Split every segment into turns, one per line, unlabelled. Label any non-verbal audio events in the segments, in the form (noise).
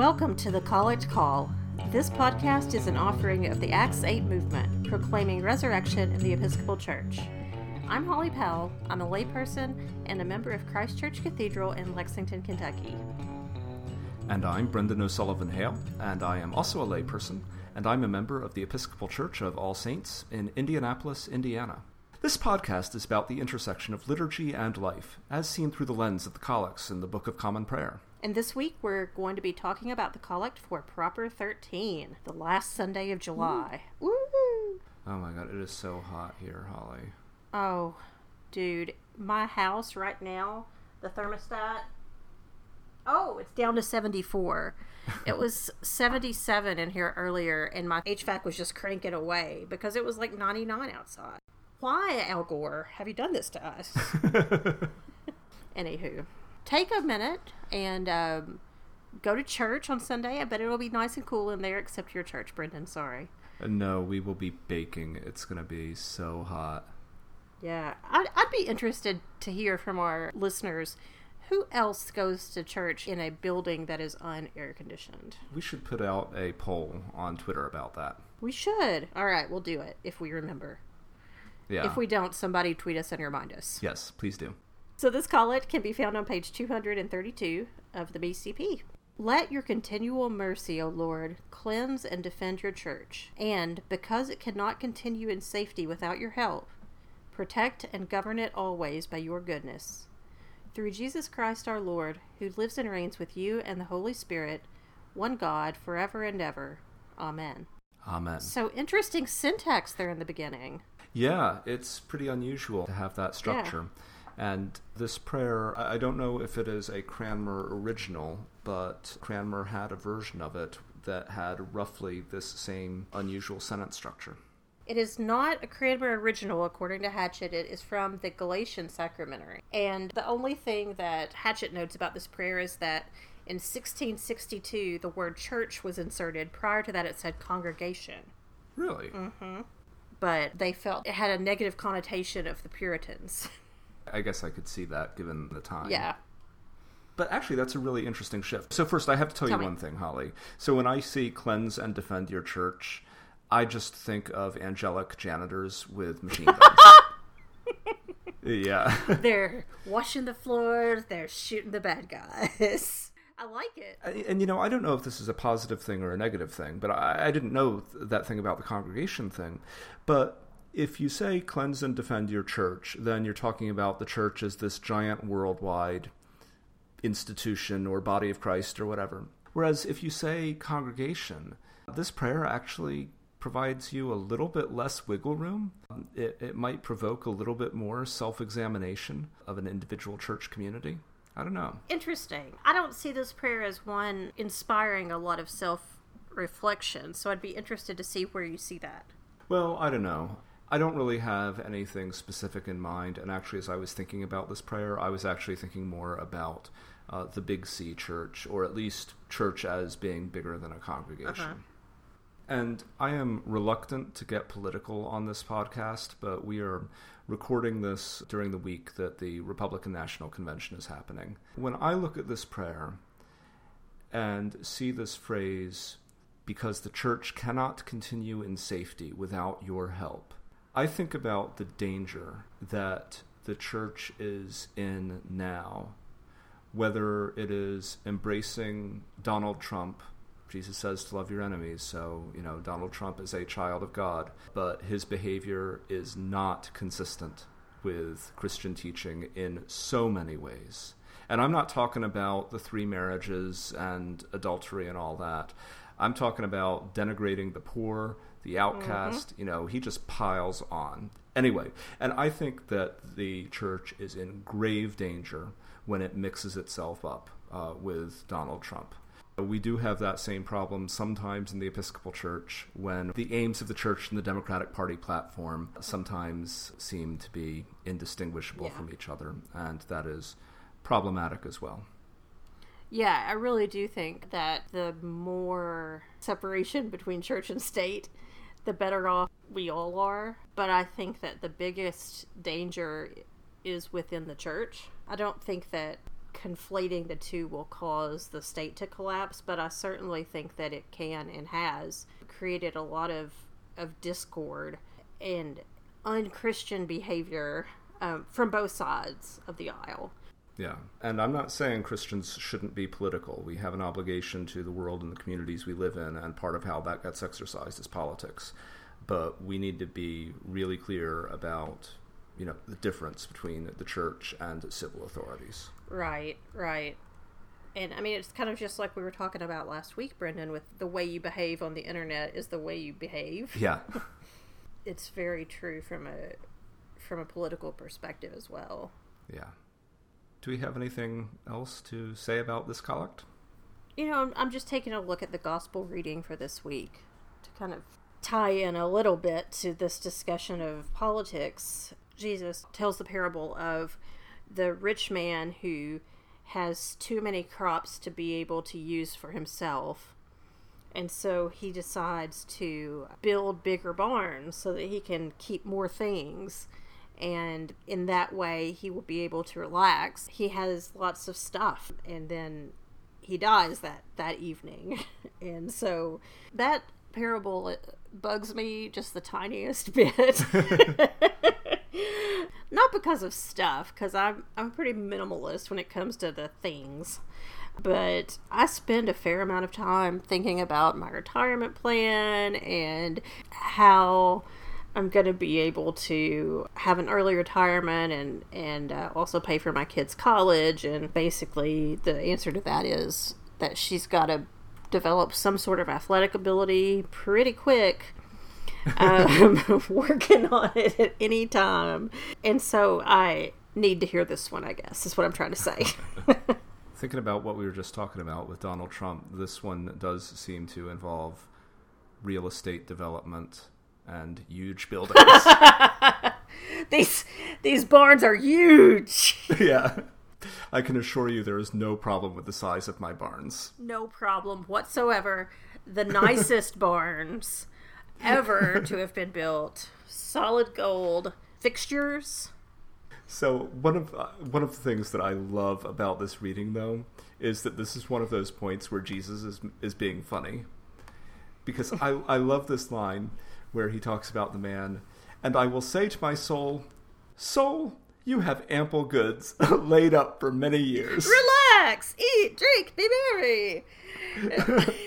Welcome to the Collect Call. This podcast is an offering of the Acts 8 movement, proclaiming resurrection in the Episcopal Church. I'm Holli Powell. I'm a layperson and a member of Christ Church Cathedral in Lexington, Kentucky.
And I'm Brendan O'Sullivan Hale, and I am also a layperson, and I'm a member of the Episcopal Church of All Saints in Indianapolis, Indiana. This podcast is about the intersection of liturgy and life, as seen through the lens of the collects in the Book of Common Prayer.
And this week we're going to be talking about the collect for Proper 13, the last Sunday of July. Woo!
Oh my god, it is so hot here, Holli.
Oh, dude, my house right now, the thermostat, oh, it's down to 74. it was (laughs) 77 in here earlier, and my HVAC was just cranking away because it was like 99 outside. Why, Al Gore, have you done this to us? (laughs) Anywho, take a minute and um, go to church on Sunday. I bet it'll be nice and cool in there, except your church, Brendan. Sorry.
No, we will be baking. It's going to be so hot.
Yeah, I'd, I'd be interested to hear from our listeners who else goes to church in a building that is unair conditioned.
We should put out a poll on Twitter about that.
We should. All right, we'll do it if we remember.
Yeah.
If we don't, somebody tweet us and remind us.
Yes, please do.
So this collect can be found on page 232 of the BCP. Let your continual mercy, O Lord, cleanse and defend your church, and, because it cannot continue in safety without your help, protect and govern it always by your goodness. Through Jesus Christ our Lord, who lives and reigns with you and the Holy Spirit, one God, forever and ever. Amen.
Amen.
So interesting syntax there in the beginning.
Yeah, it's pretty unusual to have that structure. And this prayer, I don't know if it is a Cranmer original, but Cranmer had a version of it that had roughly this same unusual sentence structure.
It is not a Cranmer original, according to Hatchett. It is from the Gelasian Sacramentary. And the only thing that Hatchett notes about this prayer is that in 1662, the word church was inserted. Prior to that, it said congregation.
Really?
Mm. Hmm. But they felt it had a negative connotation of the Puritans. (laughs)
I guess I could see that given the time.
yeah.
But actually, that's a really interesting shift. So, first, I have to tell,
Tell
you
me.
one thing, Holli. So, when I see cleanse and defend your church, I just think of angelic janitors with machine guns. (laughs) yeah. (laughs)
They're washing the floors, they're shooting the bad guys. I like it.
And, and, you know, I don't know if this is a positive thing or a negative thing, but I, I didn't know th- that thing about the congregation thing. But if you say cleanse and defend your church, then you're talking about the church as this giant worldwide institution or body of Christ or whatever. Whereas if you say congregation, this prayer actually provides you a little bit less wiggle room. It, it might provoke a little bit more self examination of an individual church community. I don't know.
Interesting. I don't see this prayer as one inspiring a lot of self reflection, so I'd be interested to see where you see that.
Well, I don't know. I don't really have anything specific in mind. And actually, as I was thinking about this prayer, I was actually thinking more about uh, the Big C church, or at least church as being bigger than a congregation.
Uh-huh.
And I am reluctant to get political on this podcast, but we are recording this during the week that the Republican National Convention is happening. When I look at this prayer and see this phrase, because the church cannot continue in safety without your help, I think about the danger that the church is in now, whether it is embracing Donald Trump. Jesus says to love your enemies, so, you know, Donald Trump is a child of God, but his behavior is not consistent with Christian teaching in so many ways. And I'm not talking about the three marriages and adultery and all that. I'm talking about denigrating the poor, the outcast. You know, he just piles on. Anyway, and I think that the church is in grave danger when it mixes itself up uh, with Donald Trump. We do have that same problem sometimes in the Episcopal Church when the aims of the church and the Democratic Party platform sometimes seem to be indistinguishable
Yeah.
from each other, and that is problematic as well.
Yeah, I really do think that the more separation between church and state, the better off we all are. But I think that the biggest danger is within the church. I don't think that conflating the two will cause the state to collapse, but I certainly think that it can and has created a lot of, of discord and unchristian behavior um, from both sides of the aisle.
Yeah. And I'm not saying Christians shouldn't be political. We have an obligation to the world and the communities we live in, and part of how that gets exercised is politics. But we need to be really clear about, you know, the difference between the church and civil authorities.
Right, right. And I mean, it's kind of just like we were talking about last week, Brendan, with the way you behave on the internet is the way you behave.
Yeah. (laughs)
it's very true from a from a political perspective as well.
Yeah. Do we have anything else to say about this collect?
You know, I'm just taking a look at the gospel reading for this week to kind of tie in a little bit to this discussion of politics. Jesus tells the parable of the rich man who has too many crops to be able to use for himself. And so he decides to build bigger barns so that he can keep more things and in that way he will be able to relax. He has lots of stuff and then he dies that that evening. (laughs) and so that parable bugs me just the tiniest (laughs) bit. (laughs) Not because of stuff, because I'm I'm pretty minimalist when it comes to the things, but I spend a fair amount of time thinking about my retirement plan and how I'm going to be able to have an early retirement and and uh, also pay for my kids' college. And basically, the answer to that is that she's got to develop some sort of athletic ability pretty quick. um, (laughs) working on it at any time, and so I need to hear this one. I guess is what I'm trying to say. (laughs)
Thinking about what we were just talking about with Donald Trump, this one does seem to involve real estate development and huge buildings. (laughs)
these these barns are huge. (laughs)
yeah. I can assure you there is no problem with the size of my barns.
No problem whatsoever. The nicest (laughs) barns ever to have been built. Solid gold fixtures.
So one of uh, one of the things that I love about this reading though is that this is one of those points where Jesus is is being funny. Because I I love this line where he talks about the man. And I will say to my soul, Soul, you have ample goods (laughs) laid up for many years.
Relax, eat, drink, be merry.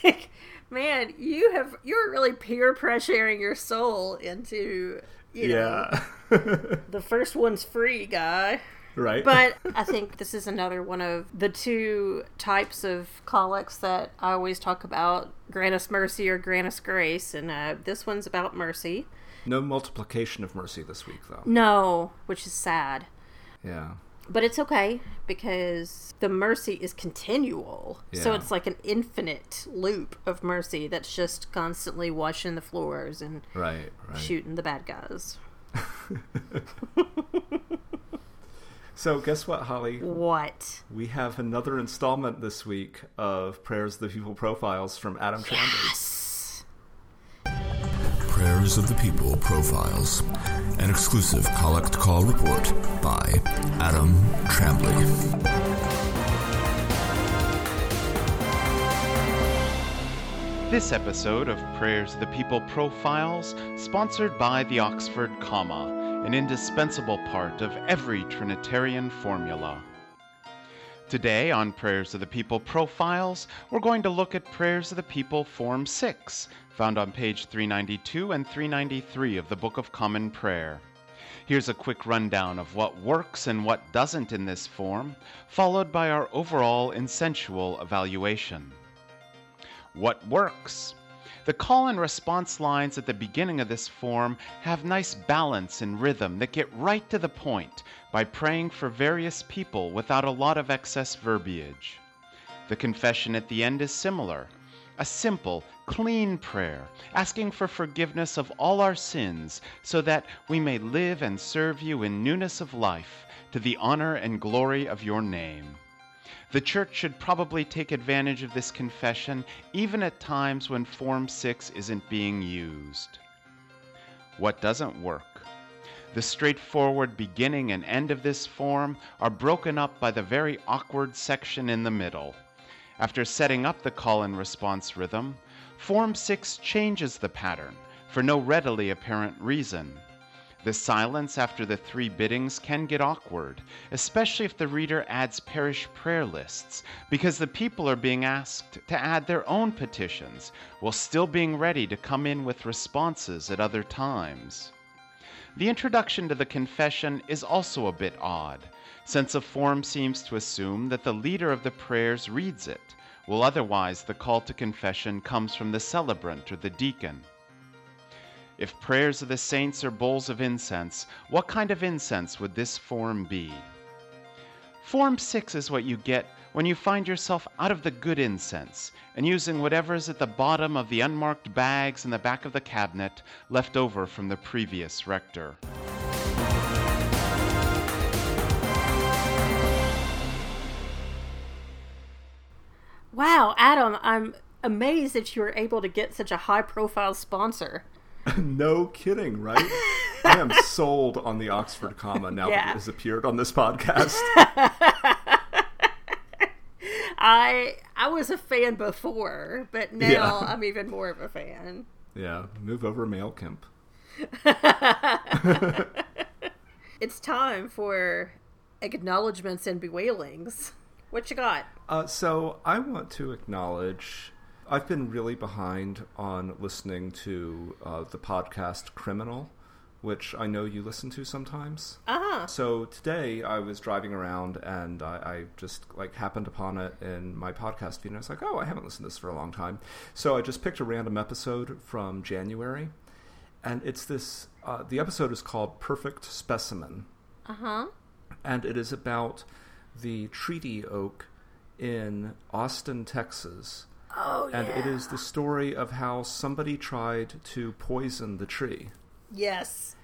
(laughs) man, you have you're really peer pressuring your soul into you know, yeah. (laughs) the first one's free, guy.
Right.
But (laughs) I think this is another one of the two types of collects that I always talk about grant us mercy or grant us grace. And uh, this one's about mercy.
No multiplication of mercy this week, though.
No, which is sad.
Yeah.
But it's okay because the mercy is continual. Yeah. So it's like an infinite loop of mercy that's just constantly washing the floors and
right, right.
shooting the bad guys. (laughs) (laughs)
So, guess what, Holli?
What?
We have another installment this week of Prayers of the People profiles from Adam
yes.
Chambers. Prayers of the People profiles, an exclusive collect call report by Adam Trambley.
This episode of Prayers of the People Profiles, sponsored by the Oxford Comma an indispensable part of every Trinitarian formula. Today, on Prayers of the People Profiles, we're going to look at Prayers of the People Form 6, found on page 392 and 393 of the Book of Common Prayer. Here's a quick rundown of what works and what doesn't in this form, followed by our overall incensual evaluation. What works? The call and response lines at the beginning of this form have nice balance and rhythm that get right to the point by praying for various people without a lot of excess verbiage. The confession at the end is similar a simple, clean prayer, asking for forgiveness of all our sins so that we may live and serve you in newness of life to the honor and glory of your name. The Church should probably take advantage of this confession even at times when Form 6 isn't being used. What doesn't work? The straightforward beginning and end of this form are broken up by the very awkward section in the middle. After setting up the call and response rhythm, Form 6 changes the pattern for no readily apparent reason. The silence after the three biddings can get awkward, especially if the reader adds parish prayer lists, because the people are being asked to add their own petitions while still being ready to come in with responses at other times. The introduction to the confession is also a bit odd, since a form seems to assume that the leader of the prayers reads it, while otherwise the call to confession comes from the celebrant or the deacon. If prayers of the saints are bowls of incense, what kind of incense would this form be? Form 6 is what you get when you find yourself out of the good incense and using whatever is at the bottom of the unmarked bags in the back of the cabinet left over from the previous rector.
Wow, Adam, I'm amazed that you were able to get such a high profile sponsor. (laughs)
no kidding, right? (laughs) I am sold on the Oxford comma now
Yeah.
that it has appeared on this podcast. (laughs)
I I was a fan before, but now
Yeah.
I'm even more of a fan.
yeah, move over, MailChimp.
It's time for acknowledgments and bewailings. What you got?
Uh, so I want to acknowledge I've been really behind on listening to uh, the podcast Criminal, which I know you listen to sometimes.
Uh huh.
So today I was driving around and I, I just like happened upon it in my podcast feed and I was like, oh, I haven't listened to this for a long time. So I just picked a random episode from January, and it's this. Uh, the episode is called "Perfect Specimen."
Uh huh.
and it is about the treaty oak in Austin, Texas.
Oh
And it is the story of how somebody tried to poison the tree.
Yes.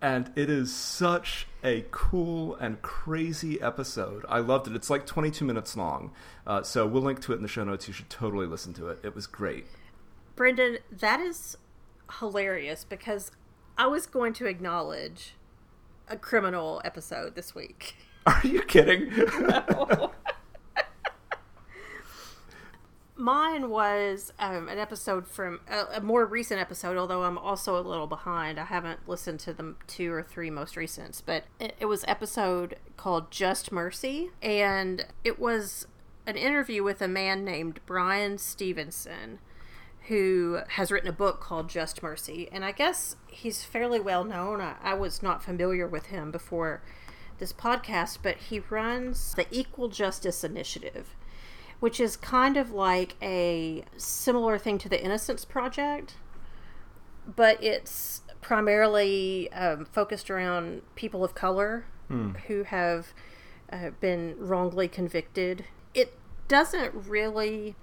And it is such a cool and crazy episode. I loved it. It's like 22 minutes long. Uh, so we'll link to it in the show notes. You should totally listen to it. It was great.
Brendan, that is hilarious because I was going to acknowledge a criminal episode this week.
Are you kidding? (laughs)
Mine was um, an episode from a, more recent episode, although I'm also a little behind. I haven't listened to the two or three most recent but it, it was episode called Just Mercy, and it was an interview with a man named Bryan Stevenson, who has written a book called Just Mercy, and I guess he's fairly well known. I, I was not familiar with him before this podcast, but he runs the Equal Justice Initiative which is kind of like a similar thing to the Innocence Project, but it's primarily um, focused around people of color who have uh, been wrongly convicted. It doesn't really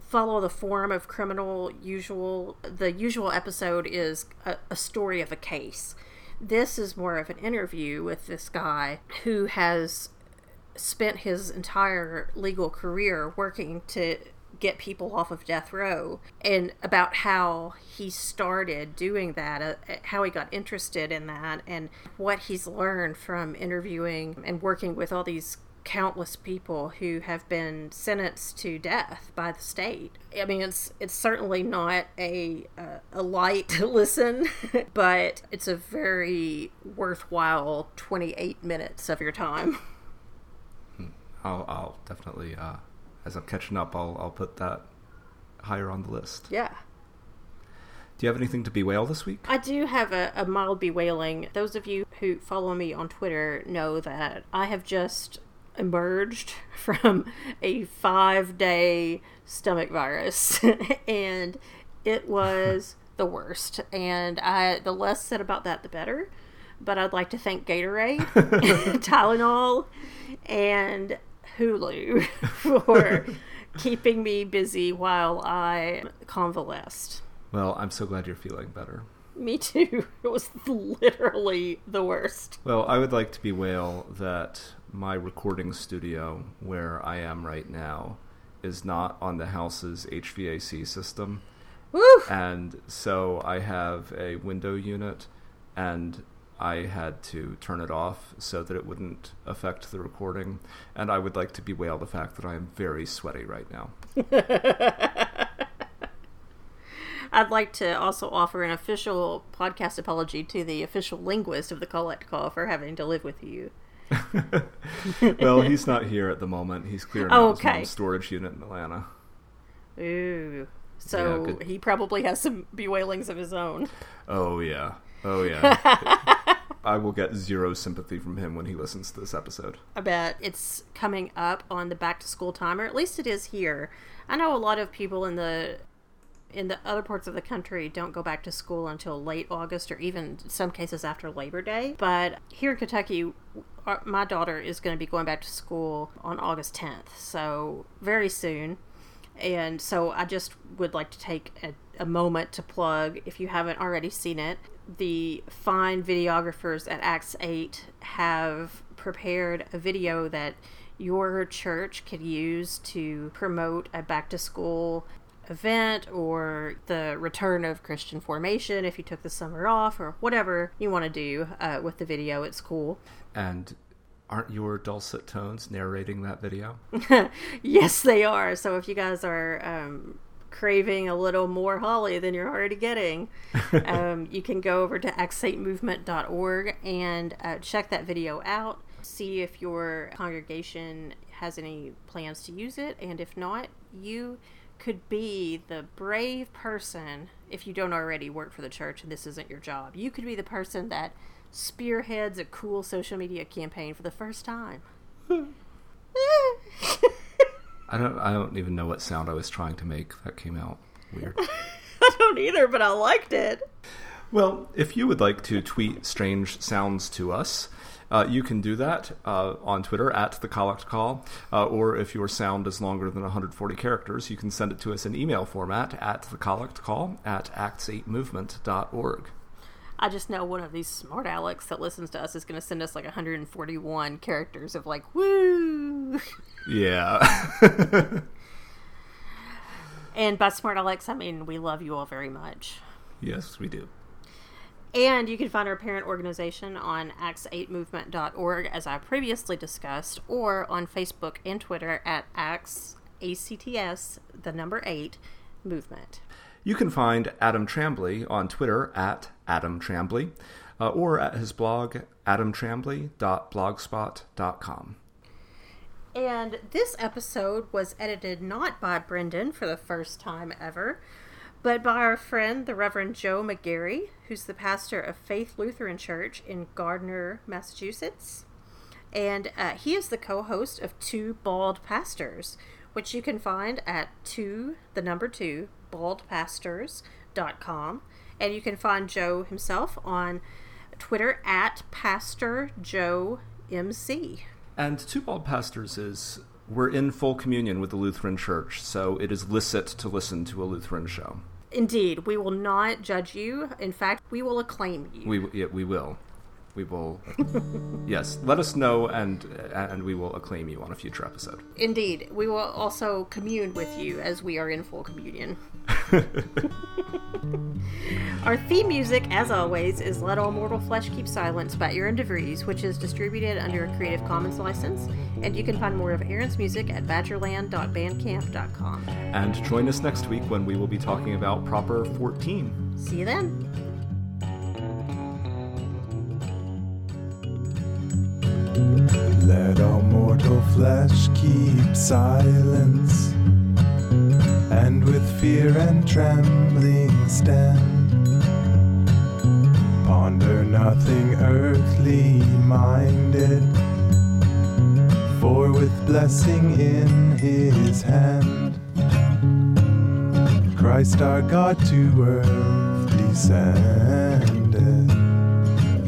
follow the form of criminal usual. The usual episode is a, a story of a case. This is more of an interview with this guy who has spent his entire legal career working to get people off of death row and about how he started doing that uh, how he got interested in that and what he's learned from interviewing and working with all these countless people who have been sentenced to death by the state. I mean, it's it's certainly not a uh, a light (laughs) listen, (laughs) but it's a very worthwhile 28 minutes of your time. (laughs)
I'll, I'll definitely, uh, as I'm catching up, I'll, I'll put that higher on the list.
Yeah.
Do you have anything to bewail this week?
I do have a, a mild bewailing. Those of you who follow me on Twitter know that I have just emerged (laughs) from a five day stomach virus (laughs) and it was (laughs) the worst. And I the less said about that the better. But I'd like to thank Gatorade, Tylenol, and Hulu (laughs) for (laughs) keeping me busy while I convalesced.
Well, I'm so glad you're feeling better.
Me too. (laughs) It was literally the worst.
Well, I would like to bewail that my recording studio, where I am right now, is not on the house's HVAC system.
Woo!
And so I have a window unit, and I had to turn it off so that it wouldn't affect the recording. And I would like to bewail the fact that I am very sweaty right now. (laughs)
I'd like to also offer an official podcast apology to the official linguist of the Collect Call for having to live with you. (laughs)
well, he's not here at the moment. He's clearing
Oh,
out his
okay.
mom's storage unit in Atlanta.
Ooh. So
Yeah,
he probably has some bewailings of his own.
Oh yeah. Oh yeah. (laughs) I will get zero sympathy from him when he listens to this episode.
I bet it's coming up on the back to school time, or at least it is here. I know a lot of people in the in the other parts of the country don't go back to school until late August or even some cases after Labor Day. But here in Kentucky, our, my daughter is going to be going back to school on August 10th, so very soon. And so I just would like to take a, a moment to plug, if you haven't already seen it, the fine videographers at Acts 8 have prepared a video that your church could use to promote a back to school event or the return of Christian formation if you took the summer off or whatever you want to do uh, with the video. It's cool.
And aren't your dulcet tones narrating that video? (laughs)
yes, they are. So if you guys are um, craving a little more Holli than you're already getting, (laughs) um, you can go over to acts8movement.org and uh, check that video out. See if your congregation has any plans to use it, and if not, you could be the brave person if you don't already work for the church and this isn't your job. You could be the person that spearheads a cool social media campaign for the first time.
I don't I don't even know what sound I was trying to make. That came out weird. (laughs)
I don't either, but I liked it.
Well, if you would like to tweet strange sounds to us, uh, you can do that uh, on Twitter at the Collect Call, uh, or if your sound is longer than 140 characters, you can send it to us in email format at the Collect Call at acts8movement.org.
I just know one of these smart Alex that listens to us is going to send us like 141 characters of like, woo!
Yeah. (laughs)
And by smart Alex, I mean we love you all very much.
yes, we do.
And you can find our parent organization on acts8movement.org, as I previously discussed, or on Facebook and Twitter at ax, A-C-T-S, the number 8, movement.
You can find Adam Trambley on Twitter at Adam Trambley, uh, or at his blog, adamtrambley.blogspot.com.
And this episode was edited not by Brendan for the first time ever, but by our friend, the Reverend Joe McGarry, who's the pastor of Faith Lutheran Church in Gardner, Massachusetts. And uh, he is the co host of Two Bald Pastors, which you can find at two, the number two, baldpastors.com. And you can find Joe himself on Twitter at Pastor Joe MC.
And Two Bald Pastors is we're in full communion with the Lutheran Church, so it is licit to listen to a Lutheran show.
Indeed, we will not judge you. In fact, we will acclaim you.
We yeah, we will, we will. (laughs) yes, let us know, and and we will acclaim you on a future episode.
Indeed, we will also commune with you as we are in full communion. (laughs) Our theme music, as always, is Let All Mortal Flesh Keep Silence by Aaron DeVries, which is distributed under a Creative Commons license. And you can find more of Aaron's music at badgerland.bandcamp.com.
And join us next week when we will be talking about Proper 14.
See you then.
Let all mortal flesh keep silence, and with fear and trembling stand. Ponder nothing earthly minded, for with blessing in his hand, Christ our God to earth descended,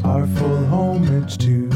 our full homage to